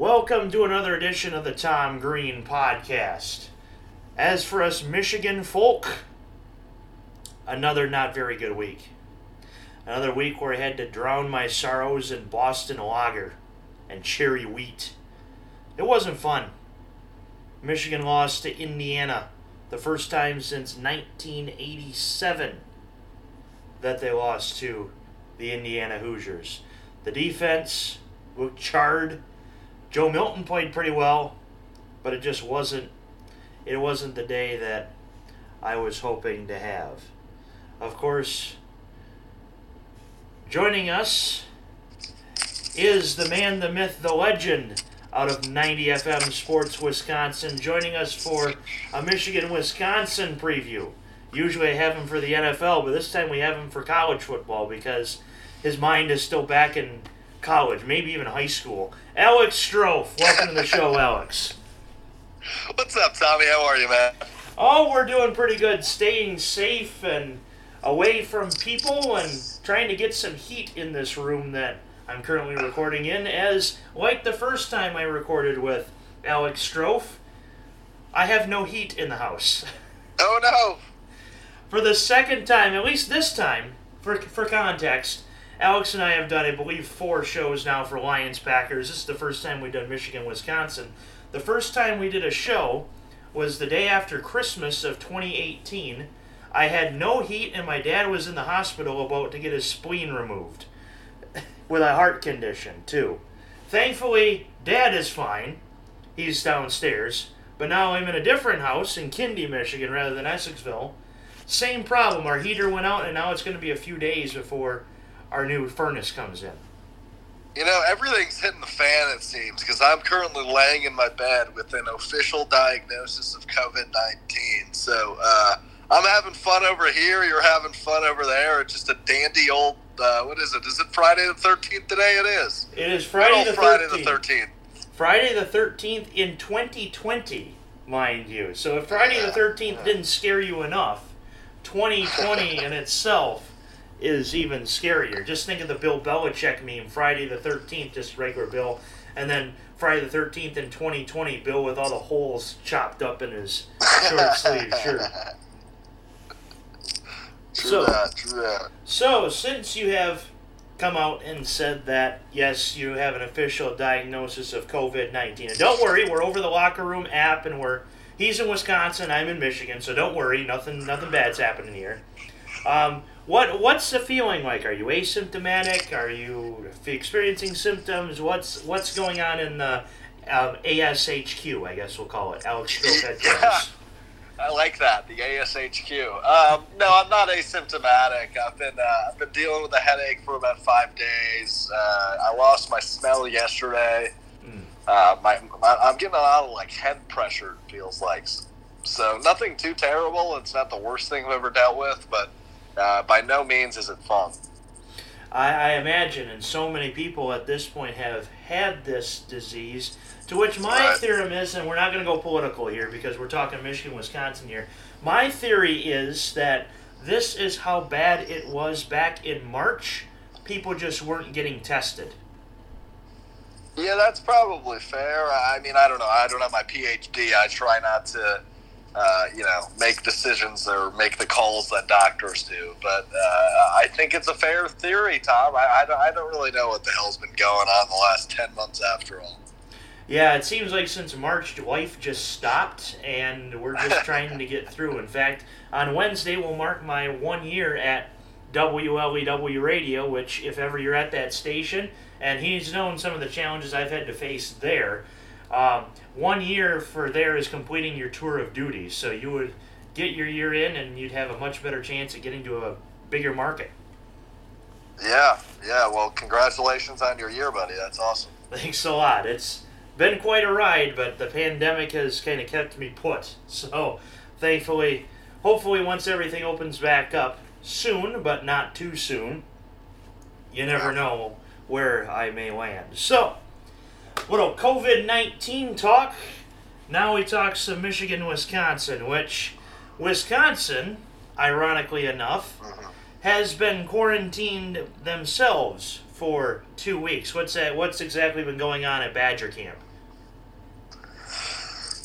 Welcome to another edition of the Tom Green Podcast. As for us Michigan folk, another not very good week. Another week where I had to drown my sorrows in Boston lager and cherry wheat. It wasn't fun. Michigan lost to Indiana the first time since 1987 that they lost to the Indiana Hoosiers. The defense looked charred. Joe Milton played pretty well, but it just wasn't it wasn't the day that I was hoping to have. Of course, joining us is the man, the myth, the legend out of 90 FM Sports Wisconsin, joining us for a Michigan Wisconsin preview. Usually I have him for the NFL, but this time we have him for college football because his mind is still back in college, maybe even high school. Alex Strouf, welcome to the show, Alex. What's up, Tommy? How are you, man? Oh, we're doing pretty good, staying safe and away from people and trying to get some heat in this room that I'm currently recording in. As like the first time I recorded with Alex Strouf, I have no heat in the house. Oh no! For the second time, at least this time, for, for context, Alex and I have done, I believe, four shows now for Lions Packers. This is the first time we've done Michigan, Wisconsin. The first time we did a show was the day after Christmas of 2018. I had no heat, and my dad was in the hospital about to get his spleen removed with a heart condition, too. Thankfully, dad is fine. He's downstairs. But now I'm in a different house in Kinde, Michigan, rather than Essexville. Same problem. Our heater went out, and now it's going to be a few days before our new furnace comes in. You know, everything's hitting the fan, it seems, because I'm currently laying in my bed with an official diagnosis of COVID 19. So uh, I'm having fun over here. You're having fun over there. It's just a dandy old, uh, what is it? Is it Friday the 13th today? It is. It is Friday the 13th. Friday the 13th. Friday the 13th in 2020, mind you. So if Friday the 13th didn't scare you enough, 2020 in itself is even scarier. Just think of the Bill Belichick meme, Friday the 13th, just regular Bill, and then Friday the 13th in 2020, Bill with all the holes chopped up in his short sleeve shirt. True So- that, true that. So, since you have come out and said that, yes, you have an official diagnosis of COVID 19, and don't worry, we're over the locker room app and we're. He's in Wisconsin, I'm in Michigan, so don't worry, nothing nothing bad's happening here. Um, what what's the feeling like? Are you asymptomatic? Are you experiencing symptoms? What's what's going on in the um, ASHQ? I guess we'll call it Alex headquarters. I like that, the ASHQ. Um, no, I'm not asymptomatic. I've been uh, I've been dealing with a headache for about five days. Uh, I lost my smell yesterday. Mm. Uh, my, my I'm getting a lot of like head pressure. it Feels like so nothing too terrible. It's not the worst thing I've ever dealt with, but uh, by no means is it fun. I, I imagine, and so many people at this point have had this disease. To which my Right. theorem is, and we're not going to go political here because we're talking Michigan, Wisconsin here. My theory is that this is how bad it was back in March. People just weren't getting tested. Yeah, that's probably fair. I mean, I don't know. I don't have my PhD. I try not to, uh, you know, make decisions or make the calls that doctors do. But uh, I think it's a fair theory, Tom. I, I, don't, I don't really know what the hell's been going on the last 10 months after all. Yeah, it seems like since March, life just stopped, and we're just trying to get through. In fact, on Wednesday we'll mark my one year at WLEW Radio, which, if ever you're at that station, and he's known some of the challenges I've had to face there. Um, one year for there is completing your tour of duty, so you would get your year in, and you'd have a much better chance at getting to a bigger market. Yeah, yeah. Well, congratulations on your year, buddy. That's awesome. Thanks a lot. It's been quite a ride, but the pandemic has kind of kept me put. So, thankfully, hopefully, once everything opens back up soon, but not too soon, you never know where I may land. So, little COVID 19 talk. Now we talk some Michigan, Wisconsin, which Wisconsin, ironically enough, mm-hmm. has been quarantined themselves for two weeks. What's that? What's exactly been going on at Badger Camp?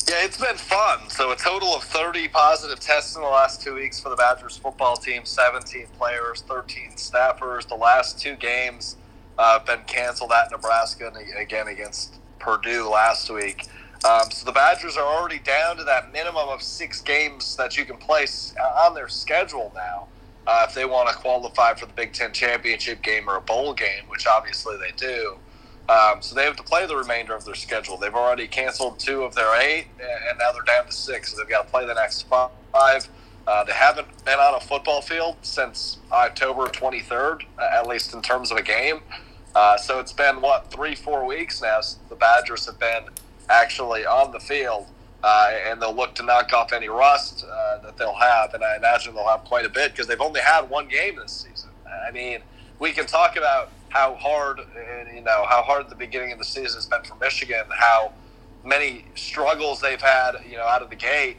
Yeah, it's been fun. So a total of 30 positive tests in the last two weeks for the Badgers football team. 17 players, 13 staffers. The last two games uh, been canceled at Nebraska and again against Purdue last week. Um, so the Badgers are already down to that minimum of six games that you can place on their schedule now. Uh, if they want to qualify for the Big Ten championship game or a bowl game, which obviously they do. Um, so they have to play the remainder of their schedule. They've already canceled two of their eight, and now they're down to six. So they've got to play the next five. Uh, they haven't been on a football field since October 23rd, at least in terms of a game. Uh, so it's been, what, three, four weeks now the Badgers have been actually on the field. Uh, and they'll look to knock off any rust uh, that they'll have. And I imagine they'll have quite a bit because they've only had one game this season. I mean, we can talk about how hard, you know, how hard the beginning of the season has been for Michigan, how many struggles they've had, you know, out of the gate.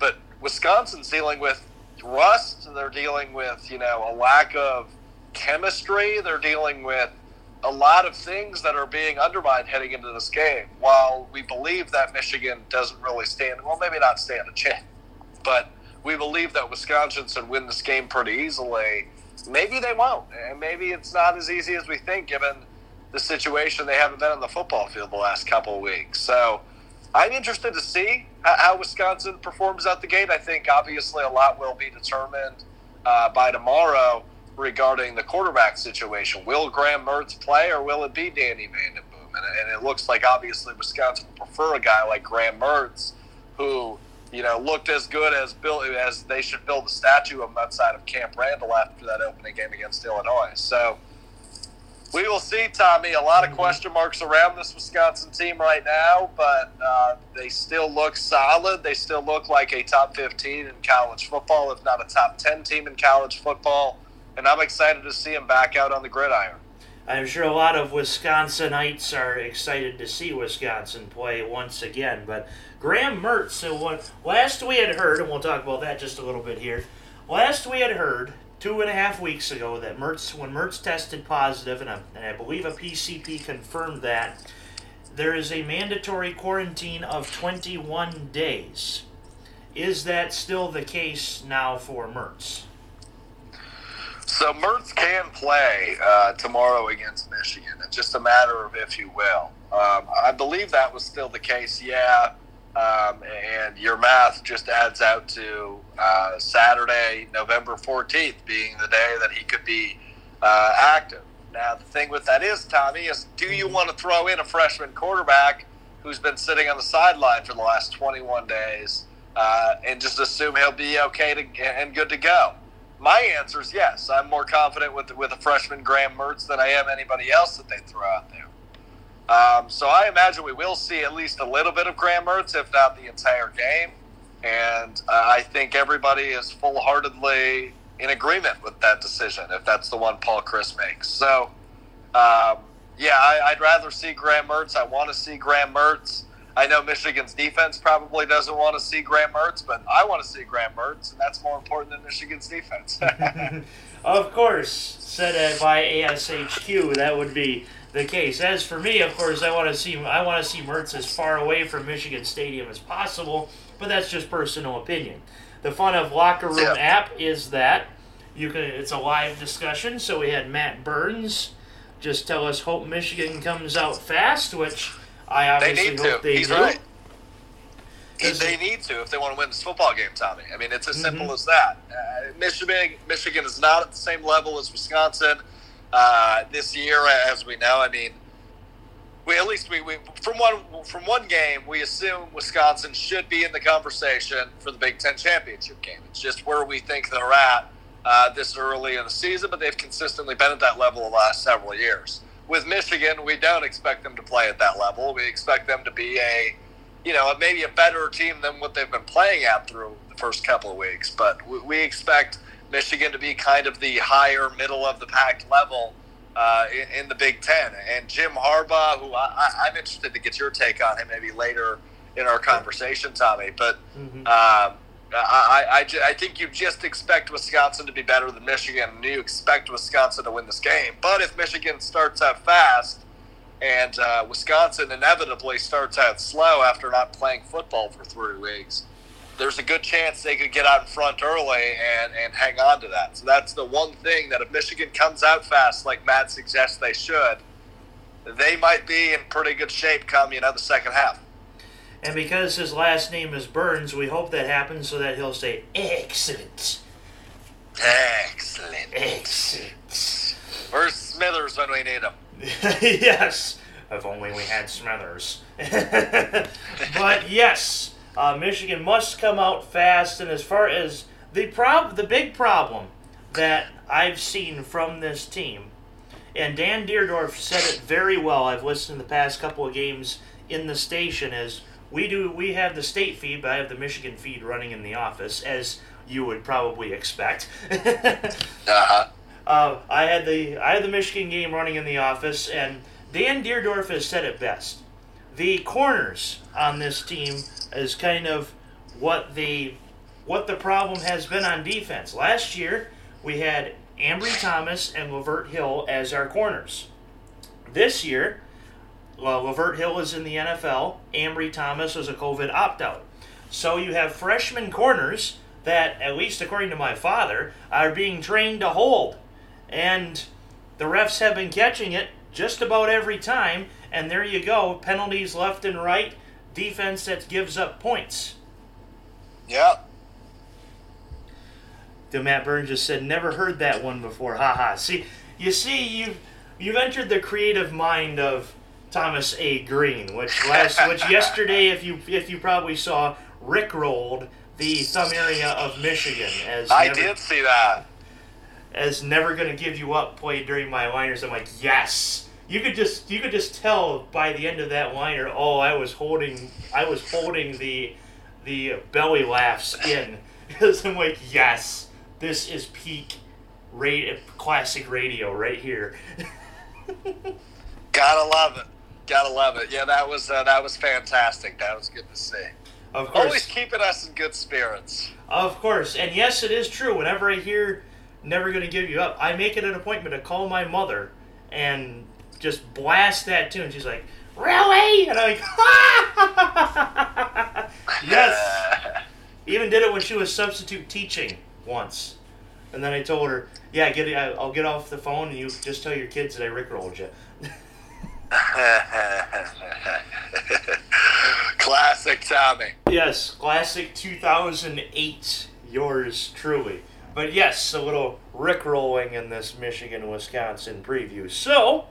But Wisconsin's dealing with rust. They're dealing with, you know, a lack of chemistry. They're dealing with a lot of things that are being undermined heading into this game. While we believe that Michigan doesn't really stand, well, maybe not stand a chance, but we believe that Wisconsin should win this game pretty easily maybe they won't. And maybe it's not as easy as we think, given the situation they haven't been on the football field the last couple of weeks. So I'm interested to see how Wisconsin performs out the gate. I think obviously a lot will be determined uh, by tomorrow regarding the quarterback situation. Will Graham Mertz play or will it be Danny Vanden Boom? And, and it looks like obviously Wisconsin will prefer a guy like Graham Mertz who you know, looked as good as built as they should build a statue of him outside of Camp Randall after that opening game against Illinois. So we will see, Tommy. A lot of question marks around this Wisconsin team right now, but uh, they still look solid. They still look like a top 15 in college football, if not a top 10 team in college football. And I'm excited to see him back out on the gridiron. I'm sure a lot of Wisconsinites are excited to see Wisconsin play once again. But Graham Mertz, so what last we had heard, and we'll talk about that just a little bit here. Last we had heard two and a half weeks ago that Mertz, when Mertz tested positive, and I, and I believe a PCP confirmed that, there is a mandatory quarantine of 21 days. Is that still the case now for Mertz? So Mertz can play uh, tomorrow against Michigan. It's just a matter of if you will. Um, I believe that was still the case. Yeah. Um, and your math just adds out to uh, Saturday, November 14th, being the day that he could be uh, active. Now, the thing with that is, Tommy, is do you want to throw in a freshman quarterback who's been sitting on the sideline for the last 21 days uh, and just assume he'll be okay to, and good to go? My answer is yes. I'm more confident with with a freshman Graham Mertz than I am anybody else that they throw out there. Um, so I imagine we will see at least a little bit of Graham Mertz, if not the entire game. And uh, I think everybody is full heartedly in agreement with that decision, if that's the one Paul Chryst makes. So, um, yeah, I, would rather see Graham Mertz. I want to see Graham Mertz. I know Michigan's defense probably doesn't want to see Graham Mertz, but I want to see Graham Mertz, and that's more important than Michigan's defense. of course, said by ASHQ, that would be the case. As for me, of course, I want to see I want to see Mertz as far away from Michigan Stadium as possible, but that's just personal opinion. The fun of Locker Room yeah. app is that you can it's a live discussion. So we had Matt Burns just tell us hope Michigan comes out fast, which I obviously they hope to. they He's do. Right. They need to if they want to win this football game, Tommy. I mean, it's as simple mm-hmm. as that. Uh, Michigan, Michigan is not at the same level as Wisconsin uh, this year, as we know. I mean, we at least we, we from one from one game we assume Wisconsin should be in the conversation for the Big Ten championship game. It's just where we think they're at uh, this early in the season, but they've consistently been at that level the last several years with Michigan, we don't expect them to play at that level. We expect them to be a, you know, maybe a better team than what they've been playing at through the first couple of weeks. But we expect Michigan to be kind of the higher middle of the pack level uh, in, in, the Big Ten. And Jim Harbaugh, who I, am interested to get your take on him maybe later in our conversation, Tommy. But mm-hmm. um, I, I, I, think you just expect Wisconsin to be better than Michigan, and you expect Wisconsin to win this game. But if Michigan starts out fast, and uh, Wisconsin inevitably starts out slow after not playing football for three weeks, there's a good chance they could get out in front early and, and hang on to that. So that's the one thing that if Michigan comes out fast, like Matt suggests they should, they might be in pretty good shape come, you know, the second half. And because his last name is Burns, we hope that happens so that he'll say, excellent. Excellent. Excellent. Where's Smithers when we need him? yes. If only we had Smithers. but yes, uh, Michigan must come out fast. And as far as the prob, the big problem that I've seen from this team, and Dan Dierdorf said it very well. I've listened to the past couple of games in the station. Is we do we have the state feed, but I have the Michigan feed running in the office, as you would probably expect. Uh-huh. Uh, I had the I had the Michigan game running in the office, and Dan Dierdorf has said it best. The corners on this team is kind of what the what the problem has been on defense. Last year we had Ambry Thomas and Lavert Hill as our corners. This year, well, Lavert Hill is in the NFL. Ambry Thomas was a COVID opt out. So you have freshman corners that, at least according to my father, are being trained to hold. And the refs have been catching it just about every time. And there you go penalties left and right, defense that gives up points. Yep. The Matt Burns just said, "Never heard that one before." Haha. See, you see, you've you've entered the creative mind of Thomas A. Green, which last, which yesterday, if you if you probably saw, Rick rolled the thumb area of Michigan as I never, did see that. as never gonna give you up played during my liners. I'm like, yes. You could just you could just tell by the end of that liner. Oh, I was holding I was holding the the belly laughs in because I'm like, yes, this is peak rate classic radio right here. Gotta love it. Gotta love it. Yeah, that was uh, that was fantastic. That was good to see. Of course, Always keeping us in good spirits. Of course, and yes, it is true. Whenever I hear "Never Gonna Give You Up," I make it an appointment to call my mother and just blast that tune. She's like, "Really?" And I'm like, "Yes." Even did it when she was substitute teaching once, and then I told her, "Yeah, get it. I'll get off the phone and you just tell your kids that I rickrolled you." Classic Tommy. Yes, classic 2008, yours truly. But yes, a little rickrolling in this Michigan Wisconsin preview. So,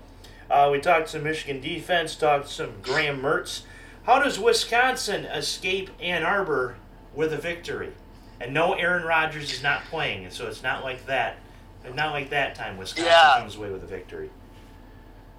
uh, we talked some Michigan defense, talked some Graham Mertz. How does Wisconsin escape Ann Arbor with a victory? And no, Aaron Rodgers is not playing, and so it's not like that. Not like that time Wisconsin Yeah. comes away with a victory.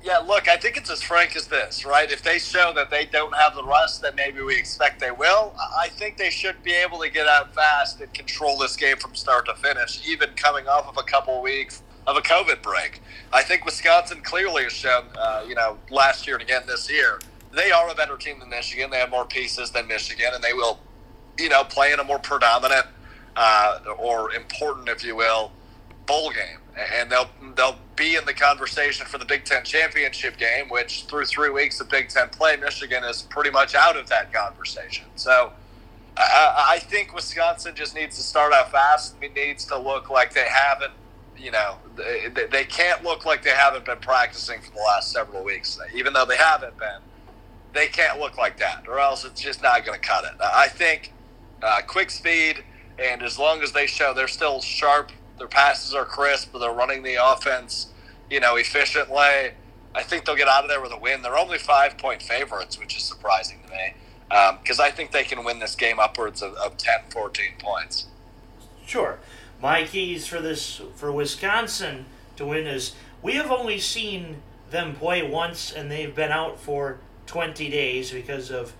Yeah, look, I think it's as frank as this, right? If they show that they don't have the rust that maybe we expect they will, I think they should be able to get out fast and control this game from start to finish, even coming off of a couple weeks of a COVID break. I think Wisconsin clearly has shown, uh, you know, last year and again this year, they are a better team than Michigan. They have more pieces than Michigan, and they will, you know, play in a more predominant uh, or important, if you will, bowl game, and they'll they'll be in the conversation for the Big Ten championship game, which through three weeks of Big Ten play, Michigan is pretty much out of that conversation. So. I, I think Wisconsin just needs to start out fast. It needs to look like they haven't, you know, they, they- can't look like they haven't been practicing for the last several weeks. Even though they haven't been, they can't look like that, or else it's just not going to cut it. I think uh, quick speed, and as long as they show they're still sharp, their passes are crisp, they're running the offense, you know, efficiently. I think they'll get out of there with a win. They're only five point favorites, which is surprising to me um, because I think they can win this game upwards of, of 10, 14 points. Sure. My keys for this for Wisconsin to win is we have only seen them play once and they've been out for 20 days because of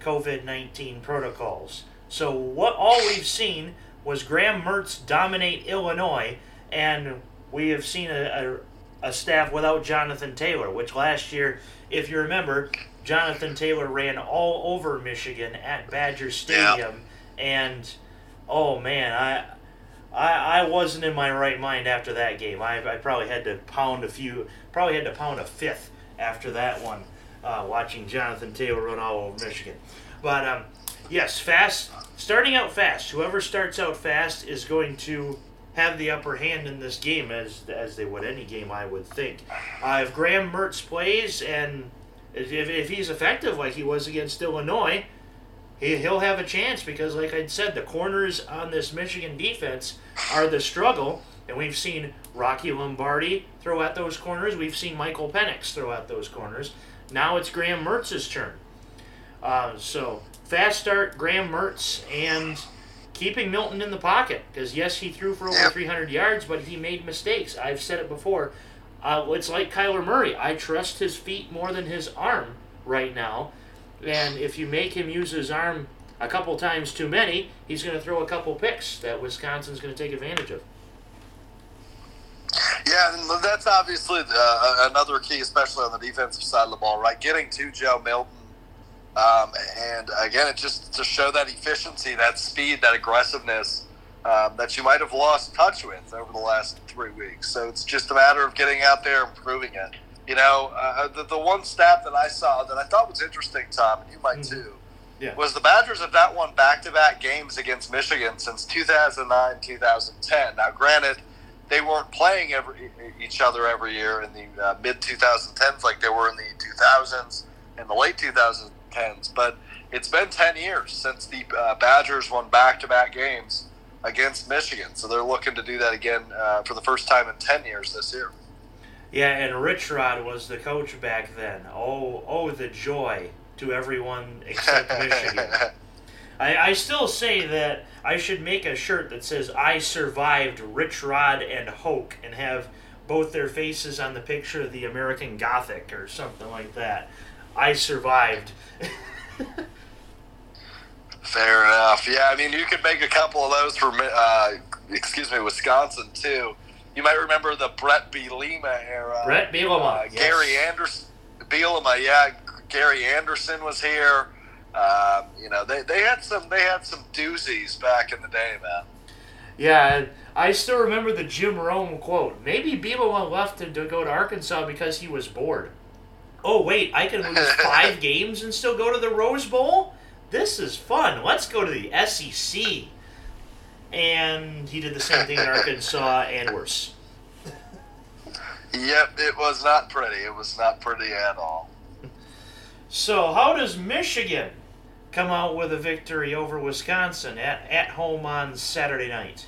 COVID-19 protocols. So what all we've seen was Graham Mertz dominate Illinois and we have seen a, a, a staff without Jonathan Taylor, which last year, if you remember, Jonathan Taylor ran all over Michigan at Badger Stadium and oh man, I I, I wasn't in my right mind after that game. I, I probably had to pound a few, probably had to pound a fifth after that one, uh, watching Jonathan Taylor run all over Michigan. But um, yes, fast, starting out fast. Whoever starts out fast is going to have the upper hand in this game, as as they would any game, I would think. Uh, if Graham Mertz plays and if, if he's effective like he was against Illinois, he, he'll have a chance because, like I said, the corners on this Michigan defense are the struggle. And we've seen Rocky Lombardi throw at those corners. We've seen Michael Penix throw at those corners. Now it's Graham Mertz's turn. Uh, so fast start, Graham Mertz, and keeping Milton in the pocket. Because yes, he threw for over 300 yards, but he made mistakes. I've said it before. Uh, it's like Kyler Murray. I trust his feet more than his arm right now. And if you make him use his arm a couple times too many, he's going to throw a couple picks that Wisconsin's going to take advantage of. Yeah, and that's obviously uh, another key, especially on the defensive side of the ball, right? Getting to Joe Milton. Um, and again, it just to show that efficiency, that speed, that aggressiveness um, that you might have lost touch with over the last three weeks. So it's just a matter of getting out there and proving it. You know, uh, the, the one stat that I saw that I thought was interesting, Tom, and you might mm-hmm. too, yeah. was the Badgers have not won back to back games against Michigan since 2009 2010. Now, granted, they weren't playing every, each other every year in the uh, mid 2010s like they were in the 2000s and the late 2010s, but it's been 10 years since the uh, Badgers won back to back games against Michigan. So they're looking to do that again uh, for the first time in 10 years this year. Yeah, and Rich Rod was the coach back then. Oh, oh, the joy to everyone except Michigan. I, I still say that I should make a shirt that says "I survived Rich Rod and Hoke" and have both their faces on the picture of the American Gothic or something like that. I survived. Fair enough. Yeah, I mean, you could make a couple of those for, uh, excuse me, Wisconsin too. You might remember the Bret Bielema era. Bret Bielema, uh, yes. Gary Anderson, Bielema, yeah. Gary Anderson was here. Um, you know, they, they had some they had some doozies back in the day, man. Yeah, I still remember the Jim Rome quote. Maybe Bielema left to, to go to Arkansas because he was bored. Oh wait, I can lose five games and still go to the Rose Bowl. This is fun. Let's go to the SEC. And he did the same thing in Arkansas and worse. Yep, it was not pretty. It was not pretty at all. So, how does Michigan come out with a victory over Wisconsin at, at home on Saturday night?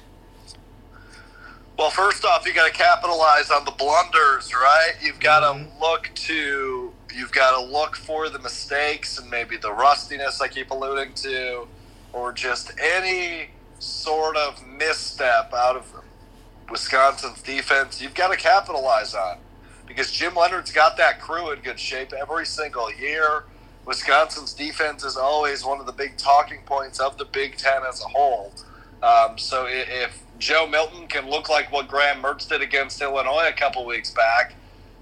Well, first off, you got to capitalize on the blunders, right? You've got to mm-hmm. look to you've got to look for the mistakes and maybe the rustiness I keep alluding to, or just any sort of misstep out of Wisconsin's defense. You've got to capitalize on because Jim Leonhard's got that crew in good shape every single year. Wisconsin's defense is always one of the big talking points of the Big Ten as a whole. Um, so if Joe Milton can look like what Graham Mertz did against Illinois a couple weeks back,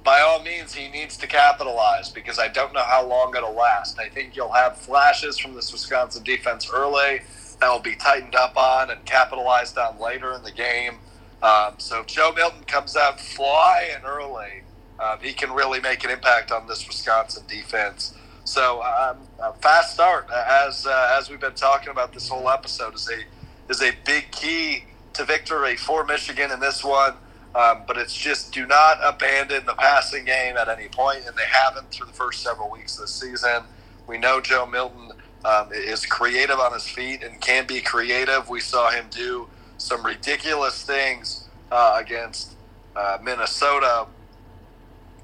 by all means, he needs to capitalize because I don't know how long it'll last. I think you'll have flashes from this Wisconsin defense early that will be tightened up on and capitalized on later in the game. Um, so if Joe Milton comes out flying early, um, he can really make an impact on this Wisconsin defense. So um, a fast start, as uh, as we've been talking about this whole episode, is a is a big key to victory for Michigan in this one. Um, but it's just do not abandon the passing game at any point, and they haven't through the first several weeks this season. We know Joe Milton um, is creative on his feet and can be creative. We saw him do some ridiculous things uh, against uh, Minnesota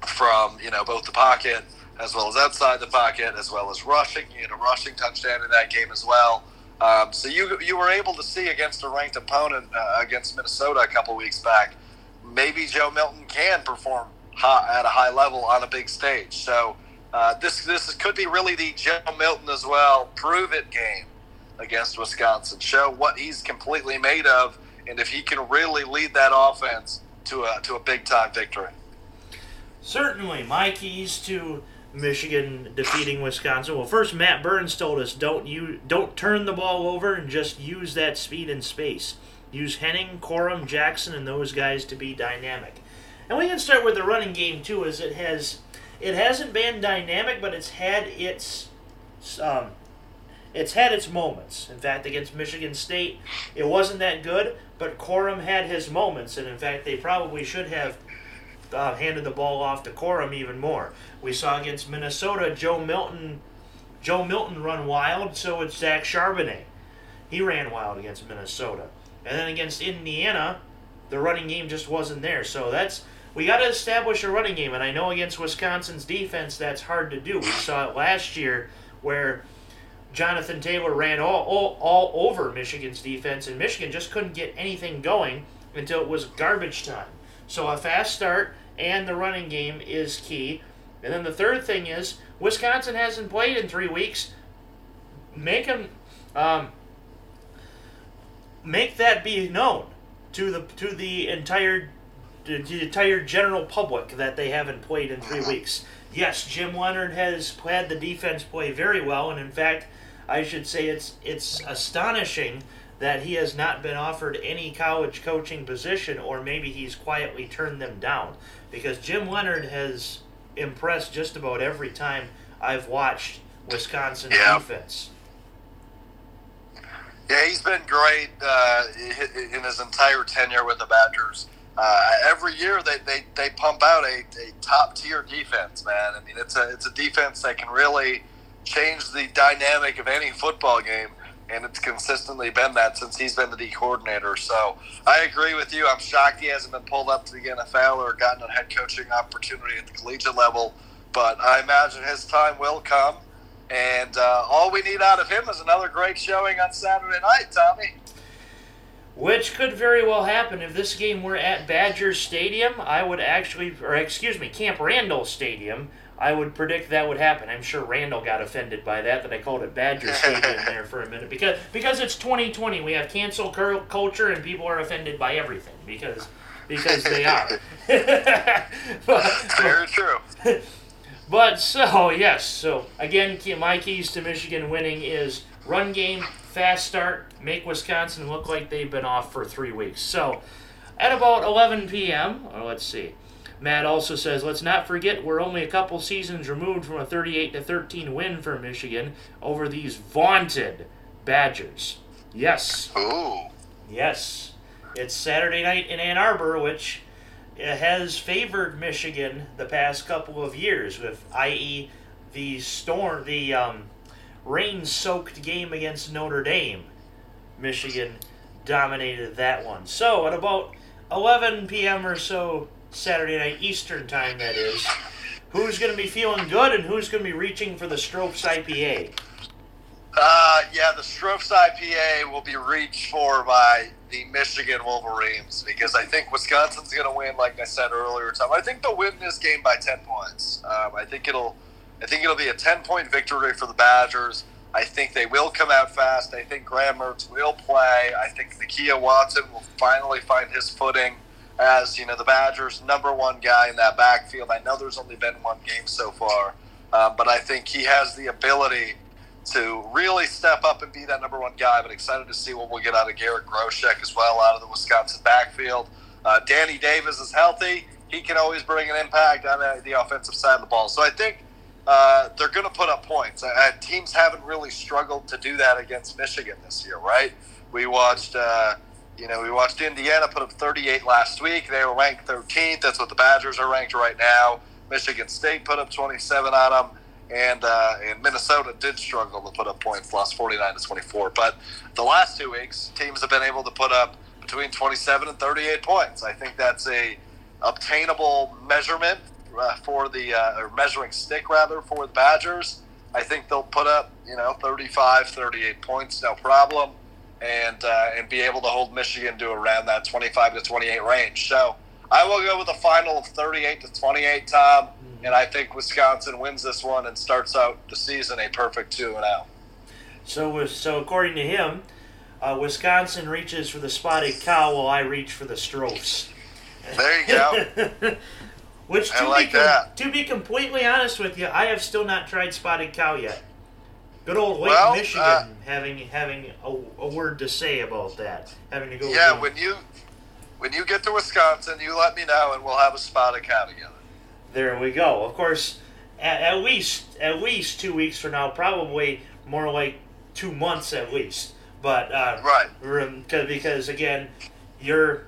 from you know both the pocket as well as outside the pocket, as well as rushing. He had a rushing touchdown in that game as well. Um, so you you were able to see against a ranked opponent uh, against Minnesota a couple weeks back. Maybe Joe Milton can perform high, at a high level on a big stage. So uh, this this could be really the Joe Milton as well prove it game against Wisconsin. Show what he's completely made of, and if he can really lead that offense to a to a big time victory. Certainly, my keys to Michigan defeating Wisconsin. Well, first Matt Burns told us don't you don't turn the ball over and just use that speed and space. Use Henning, Corum, Jackson, and those guys to be dynamic. And we can start with the running game too, as it has it hasn't been dynamic, but it's had its um, it's had its moments. In fact, against Michigan State, it wasn't that good, but Corum had his moments, and in fact, they probably should have uh, handed the ball off to Corum even more. We saw against Minnesota, Joe Milton, Joe Milton run wild, so it's Zach Charbonnet. He ran wild against Minnesota, and then against Indiana, the running game just wasn't there. So that's we got to establish a running game, and I know against Wisconsin's defense that's hard to do. We saw it last year where Jonathan Taylor ran all, all, all over Michigan's defense, and Michigan just couldn't get anything going until it was garbage time. So a fast start and the running game is key. And then the third thing is Wisconsin hasn't played in three weeks. Make them um, make that be known to the to the entire the entire general public that they haven't played in three uh-huh. weeks. Yes, Jim Leonhard has had the defense play very well, and in fact, I should say it's it's astonishing that he has not been offered any college coaching position, or maybe he's quietly turned them down, because Jim Leonhard has impressed just about every time I've watched Wisconsin's yeah. defense. Yeah, he's been great uh, in his entire tenure with the Badgers. Uh, every year they, they, they pump out a, a top tier defense, man. I mean, it's a it's a defense that can really change the dynamic of any football game, and it's consistently been that since he's been the D coordinator. So I agree with you. I'm shocked he hasn't been pulled up to the NFL or gotten a head coaching opportunity at the collegiate level, but I imagine his time will come. And uh, all we need out of him is another great showing on Saturday night, Tommy. Which could very well happen if this game were at Badger Stadium. I would actually, or excuse me, Camp Randall Stadium. I would predict that would happen. I'm sure Randall got offended by that that I called it Badger Stadium there for a minute because because it's 2020. We have cancel culture and people are offended by everything because because they are. but, Very true. But so yes, so again, my keys to Michigan winning is run game, fast start, make Wisconsin look like they've been off for three weeks. So at about 11 p.m., or let's see. Matt also says, let's not forget we're only a couple seasons removed from a 38 to 13 win for Michigan over these vaunted Badgers. Yes. Yes. It's Saturday night in Ann Arbor, which has favored Michigan the past couple of years, with i.e. the storm, the um, rain-soaked game against Notre Dame. Michigan dominated that one. So at about 11 p.m. or so Saturday night Eastern time, that is, who's going to be feeling good and who's going to be reaching for the Strouf's IPA? Uh, yeah, the Strouf's IPA will be reached for by the Michigan Wolverines because I think Wisconsin's going to win. Like I said earlier, Tom, I think they'll win this game by ten points. Um, I think it'll, I think it'll be a ten point victory for the Badgers. I think they will come out fast. I think Graham Mertz will play. I think Nakia Watson will finally find his footing as you know the Badgers' number one guy in that backfield. I know there's only been one game so far, uh, but I think he has the ability to really step up and be that number one guy. But excited to see what we'll get out of Garrett Groshek as well out of the Wisconsin backfield. Uh, Danny Davis is healthy. He can always bring an impact on the, offensive side of the ball. So I think uh, they're going to put up points. Uh, teams haven't really struggled to do that against Michigan this year, right? We watched, uh, you know, we watched Indiana put up 38 last week. They were ranked 13th. That's what the Badgers are ranked right now. Michigan State put up 27 on them and uh, and Minnesota did struggle to put up points, lost 49 to 24. But the last two weeks, teams have been able to put up between 27 and 38 points. I think that's a obtainable measurement uh, for the uh, or measuring stick rather for the Badgers. I think they'll put up you know 35, 38 points, no problem, and uh, and be able to hold Michigan to around that 25 to 28 range. So I will go with a final of 38 to 28, Tom and I think Wisconsin wins this one and starts out the season a perfect two and out. So, so according to him, uh, Wisconsin reaches for the spotted cow, while I reach for the Strouf's. There you go. Which to like be com- to be completely honest with you, I have still not tried spotted cow yet. Good old Lake well, Michigan uh, having having a, a, word to say about that. Having to go. Yeah, when you when you get to Wisconsin, you let me know, and we'll have a spotted cow together. There we go. Of course, at, at least at least two weeks from now, probably more like two months at least. But uh, Right. 'cause- because again, you're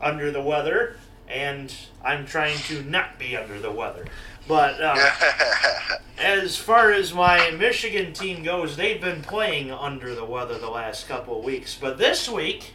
under the weather, and I'm trying to not be under the weather. But uh, as far as my Michigan team goes, they've been playing under the weather the last couple of weeks. But this week,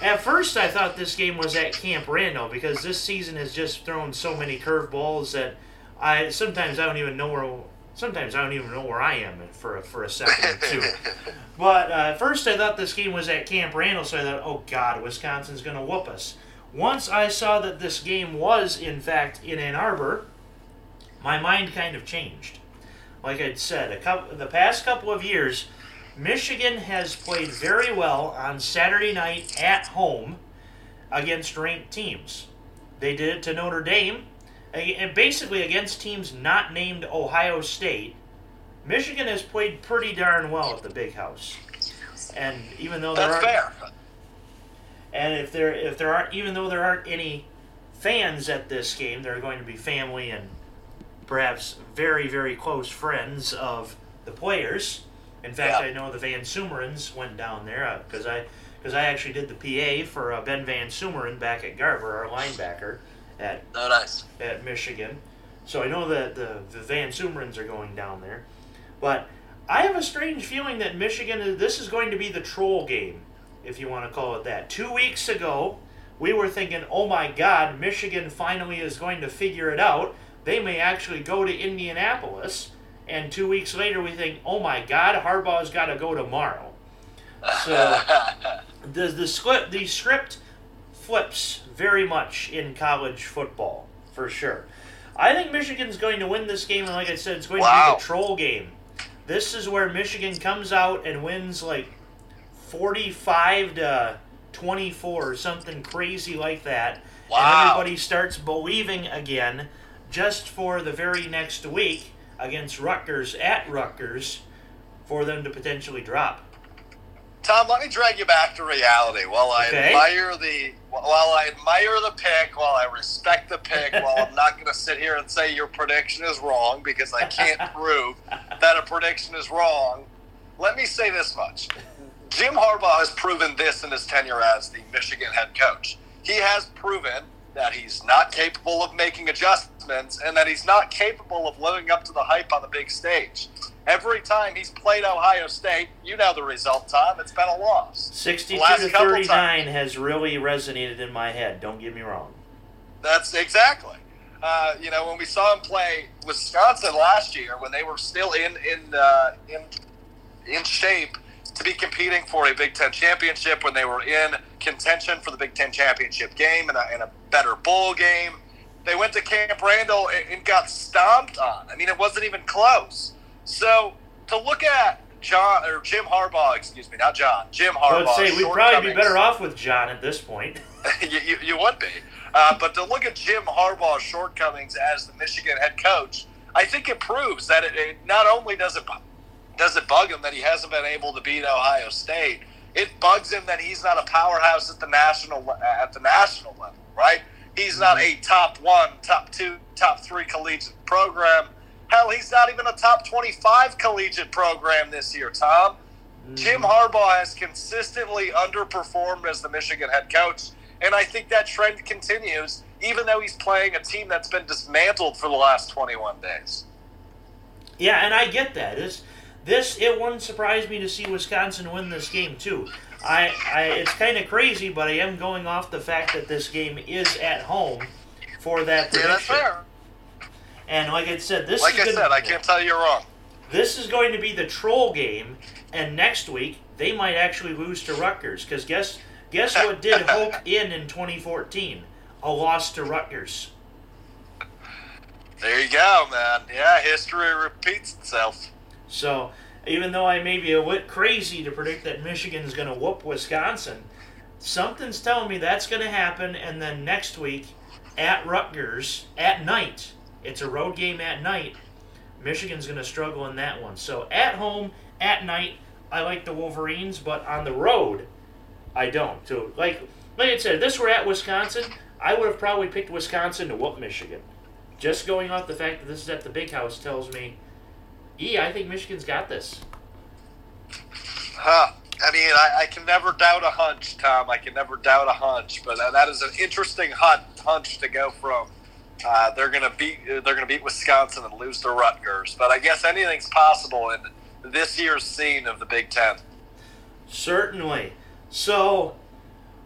at first I thought this game was at Camp Randall because this season has just thrown so many curveballs that I sometimes I don't even know where sometimes I don't even know where I am for a, for a second or two. But uh, at first I thought this game was at Camp Randall, so I thought, oh God, Wisconsin's going to whoop us. Once I saw that this game was in fact in Ann Arbor, my mind kind of changed. Like I'd said, a couple, the past couple of years, Michigan has played very well on Saturday night at home against ranked teams. They did it to Notre Dame, and basically against teams not named Ohio State. Michigan has played pretty darn well at the Big House, and even though there That's aren't, fair. and if there if there aren't even though there aren't any fans at this game, there are going to be family and perhaps very very close friends of the players. In fact, Yeah. I know the VanSumerens went down there because I because I actually did the PA for uh, Ben VanSumeren back at Garber, our linebacker at No, nice. at Michigan. So I know that the, the VanSumerens are going down there. But I have a strange feeling that Michigan, this is going to be the troll game, if you want to call it that. Two weeks ago, we were thinking, oh my God, Michigan finally is going to figure it out. They may actually go to Indianapolis. And two weeks later, we think, oh my God, Harbaugh's got to go tomorrow. So the the script the script flips very much in college football for sure. I think Michigan's going to win this game, and like I said, it's going to be the troll game. This is where Michigan comes out and wins like forty-five to twenty-four or something crazy like that, Wow. and everybody starts believing again, just for the very next week against Rutgers at Rutgers, for them to potentially drop. Tom, let me drag you back to reality. While I Okay. admire the while I admire the pick, while I respect the pick, while I'm not going to sit here and say your prediction is wrong because I can't prove that a prediction is wrong. Let me say this much: Jim Harbaugh has proven this in his tenure as the Michigan head coach. He has proven that he's not capable of making adjustments and that he's not capable of living up to the hype on the big stage. Every time he's played Ohio State, you know the result, Tom. It's been a loss. 62 to couple 39 has really resonated in my head. Don't get me wrong. That's exactly. Uh, you know, when we saw him play Wisconsin last year, when they were still in in uh, in in shape to be competing for a Big Ten championship, when they were in contention for the Big Ten championship game and a, and a better bowl game, they went to Camp Randall and, and got stomped on. I mean, it wasn't even close. So to look at John or Jim Harbaugh, excuse me, not John, Jim Harbaugh. I Harbaugh. would say we'd probably be better off with John at this point. you, you, you would be. Uh, but to look at Jim Harbaugh's shortcomings as the Michigan head coach, I think it proves that it, it not only does it does it bug him that he hasn't been able to beat Ohio State, it bugs him that he's not a powerhouse at the national at the national level, right? He's not a top one, top two, top three collegiate program. Hell, he's not even a top twenty-five collegiate program this year, Tom. Jim mm-hmm. Harbaugh has consistently underperformed as the Michigan head coach, and I think that trend continues, even though he's playing a team that's been dismantled for the last 21 days. Yeah, and I get that. This, this it wouldn't surprise me to see Wisconsin win this game too. I, I it's kind of crazy, but I am going off the fact that this game is at home for that prediction. Yeah, that's fair. And like I said, this Like is I gonna, said, I can't tell you wrong. This is going to be the troll game, and next week they might actually lose to Rutgers. Because guess guess what did Hoke in in 2014? A loss to Rutgers. There you go, man. Yeah, history repeats itself. So even though I may be a bit crazy to predict that Michigan's going to whoop Wisconsin, something's telling me that's going to happen. And then next week at Rutgers at night, it's a road game at night. Michigan's going to struggle in that one. So at home at night, I like the Wolverines, but on the road, I don't. So like like I said, if this were at Wisconsin, I would have probably picked Wisconsin to whoop Michigan. just going off the fact that this is at the big house tells me, E, I think Michigan's got this. Huh. I mean, I, I, can never doubt a hunch, Tom. I can never doubt a hunch, but uh, that is an interesting hunt, hunch to go from. Uh, they're gonna beat they're gonna beat Wisconsin and lose to Rutgers, but I guess anything's possible in this year's scene of the Big Ten. Certainly. So,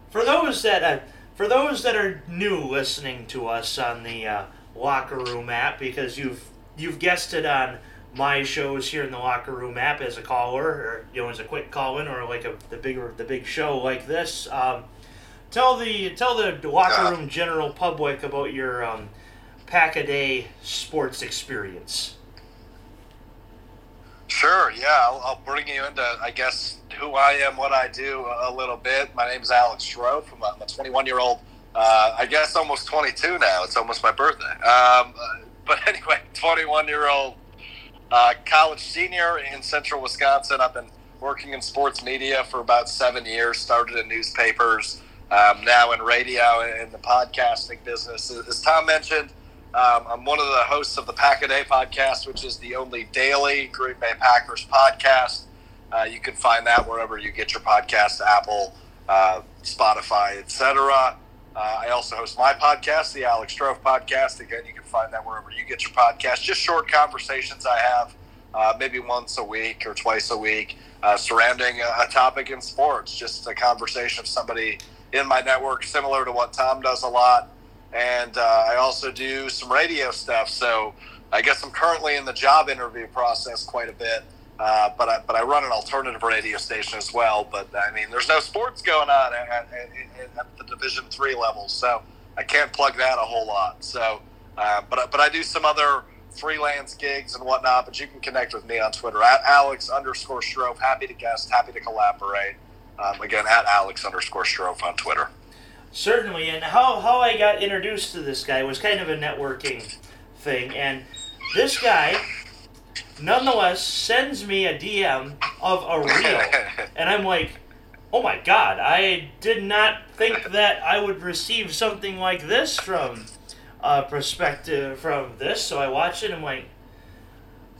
for those that uh, for those that are new listening to us on the uh, locker room app, because you've you've guessed it on my shows here in the locker room app as a caller, or you know, as a quick call in, or like a the bigger the big show like this. Um, tell the tell the locker room general public about your um, pack a day sports experience. Sure. Yeah, I'll, I'll, bring you into, I guess, who I am, what I do a little bit. My name is Alex Strouf. I'm a 21 year old. Uh, I guess almost 22 now. It's almost my birthday. Um, but anyway, 21 year old uh, college senior in central Wisconsin. I've been working in sports media for about seven years, started in newspapers, um, now in radio and the podcasting business. As Tom mentioned, um, I'm one of the hosts of the Pack a Day podcast, which is the only daily Green Bay Packers podcast. Uh, you can find that wherever you get your podcast, Apple, uh, Spotify, etc. Uh, I also host my podcast, the Alex Strouf podcast. Again, you can find that wherever you get your podcast. Just short conversations I have, uh, maybe once a week or twice a week, uh, surrounding a, a, topic in sports. Just a conversation of somebody in my network, similar to what Tom does a lot. And uh, I also do some radio stuff. So I guess I'm currently in the job interview process quite a bit. Uh, but I, but I run an alternative radio station as well. But I mean, there's no sports going on at, at, at the Division three level, so I can't plug that a whole lot. So, uh, but but I do some other freelance gigs and whatnot. But you can connect with me on Twitter at Alex underscore Strouf. Happy to guest, happy to collaborate. Um, again, at Alex underscore Strouf on Twitter. Certainly, and how how I got introduced to this guy was kind of a networking thing, and this guy nonetheless sends me a DM of a reel, and I'm like, oh my god, I did not think that I would receive something like this from a perspective from this. So I watched it. and I'm like,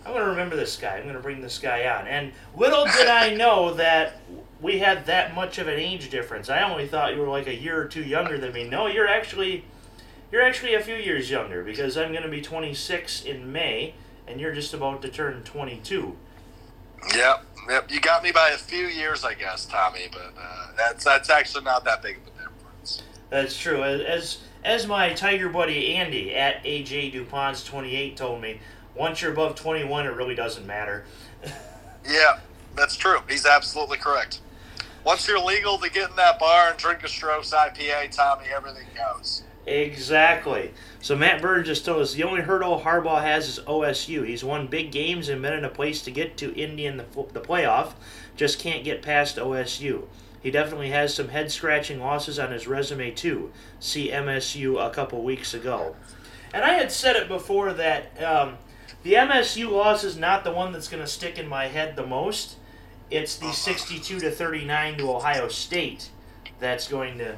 I'm gonna remember this guy. I'm gonna bring this guy on. And little did I know that we had that much of an age difference. I only thought you were like a year or two younger than me. No, you're actually you're actually a few years younger because I'm gonna be 26 in May and you're just about to turn 22. Yep, yep. You got me by a few years, I guess, Tommy. But uh, that's that's actually not that big of a difference. That's true. As as my Tiger buddy Andy at AJ Dupont's 28 told me, once you're above 21, it really doesn't matter. yeah, that's true. He's absolutely correct. Once you're legal to get in that bar and drink a Strouf's IPA, Tommy, everything goes. Exactly. So Matt Bird just told us the only hurdle Harbaugh has is OSU. He's won big games and been in a place to get to Indy in the, the playoff, just can't get past OSU. He definitely has some head scratching losses on his resume too. See MSU a couple weeks ago. And I had said it before that um, the MSU loss is not the one that's going to stick in my head the most. It's the 62 to 39 to Ohio State that's going to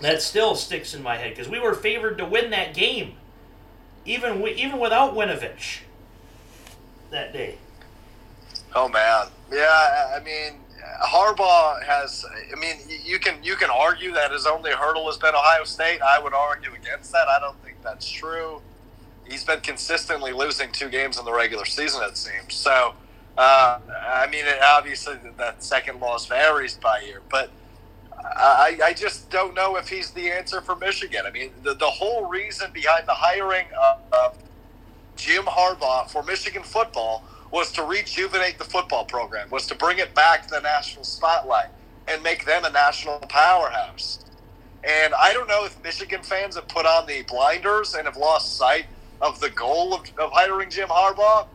that still sticks in my head because we were favored to win that game, even even without Winovich that day. Oh man, yeah. I mean, Harbaugh has. I mean, you can you can argue that his only hurdle has been Ohio State. I would argue against that. I don't think that's true. He's been consistently losing two games in the regular season. It seems so. Uh, I mean, obviously that second loss varies by year, but I, I just don't know if he's the answer for Michigan. I mean, the, the whole reason behind the hiring of, of Jim Harbaugh for Michigan football was to rejuvenate the football program, was to bring it back to the national spotlight and make them a national powerhouse. And I don't know if Michigan fans have put on the blinders and have lost sight of the goal of, of hiring Jim Harbaugh,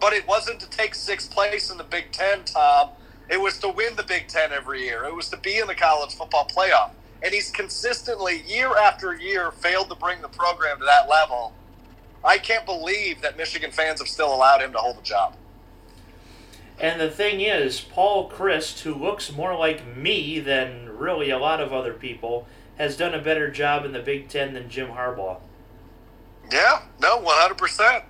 but it wasn't to take sixth place in the Big Ten, Tom it was to win the Big Ten every year. It was to be in the college football playoff. And he's consistently, year after year, failed to bring the program to that level. I can't believe that Michigan fans have still allowed him to hold the job. And the thing is, Paul Chryst, who looks more like me than really a lot of other people, has done a better job in the Big Ten than Jim Harbaugh. Yeah, no, one hundred percent.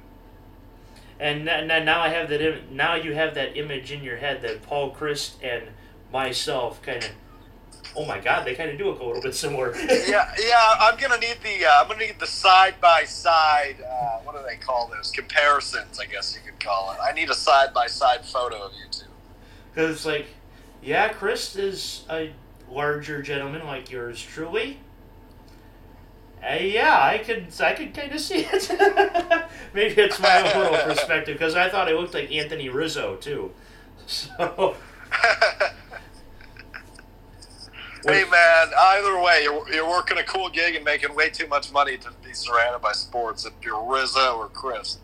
And now I have that. Im- now you have that image in your head that Paul Chryst and myself kind of. Oh my God, they kind of do look a little bit similar. yeah, yeah. I'm gonna need the. Uh, I'm gonna need the side by side. What do they call those comparisons? I guess you could call it. I need a side by side photo of you two. Because like, yeah, Chryst is a larger gentleman like yours truly. Uh, yeah, I could I could kind of see it. Maybe it's my own little perspective because I thought it looked like Anthony Rizzo too. So. hey man, either way, you're, you're working a cool gig and making way too much money to be surrounded by sports if you're Rizzo or Chryst.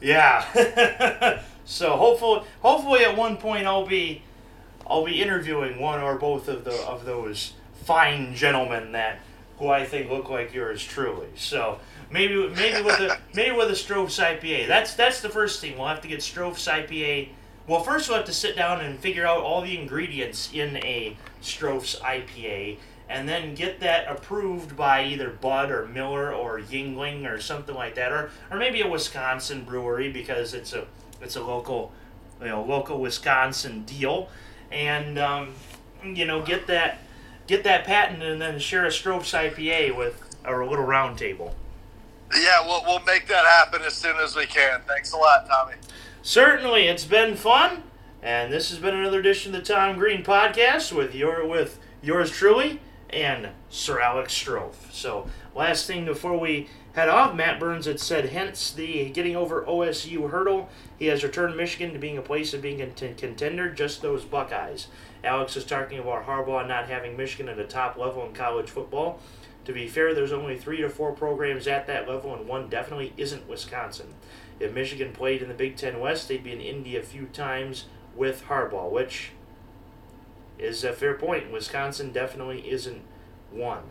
Yeah. so hopefully, hopefully at one point I'll be, I'll be interviewing one or both of the of those fine gentlemen that who I think look like yours truly. So maybe maybe with a maybe with a Strouf's IPA. That's that's the first thing. We'll have to get Strouf's IPA. Well, first we'll have to sit down and figure out all the ingredients in a Strouf's IPA, and then get that approved by either Bud or Miller or Yuengling or something like that, or or maybe a Wisconsin brewery because it's a it's a local you know local Wisconsin deal, and um, you know get that get that patent and then share a Strouf's IPA with our little round table. Yeah, we'll, we'll make that happen as soon as we can. Thanks a lot, Tommy. Certainly, it's been fun, and this has been another edition of the Tom Green Podcast with your with yours truly and Sir Alex Strouf. So, last thing before we head off, Matt Burns had said, hence the getting over OSU hurdle. He has returned Michigan to being a place of being a contender, just those Buckeyes. Alex is talking about Harbaugh not having Michigan at a top level in college football. To be fair, there's only three to four programs at that level, and one definitely isn't Wisconsin. If Michigan played in the Big Ten West, they'd be in Indy a few times with Harbaugh, which is a fair point. Wisconsin definitely isn't one,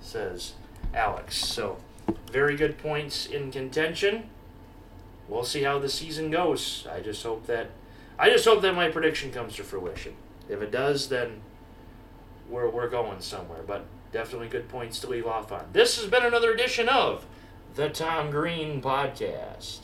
says Alex. So, very good points in contention. We'll see how the season goes. I just hope that I just hope that my prediction comes to fruition. If it does, then we're, we're going somewhere. But definitely good points to leave off on. This has been another edition of the Tom Green Podcast.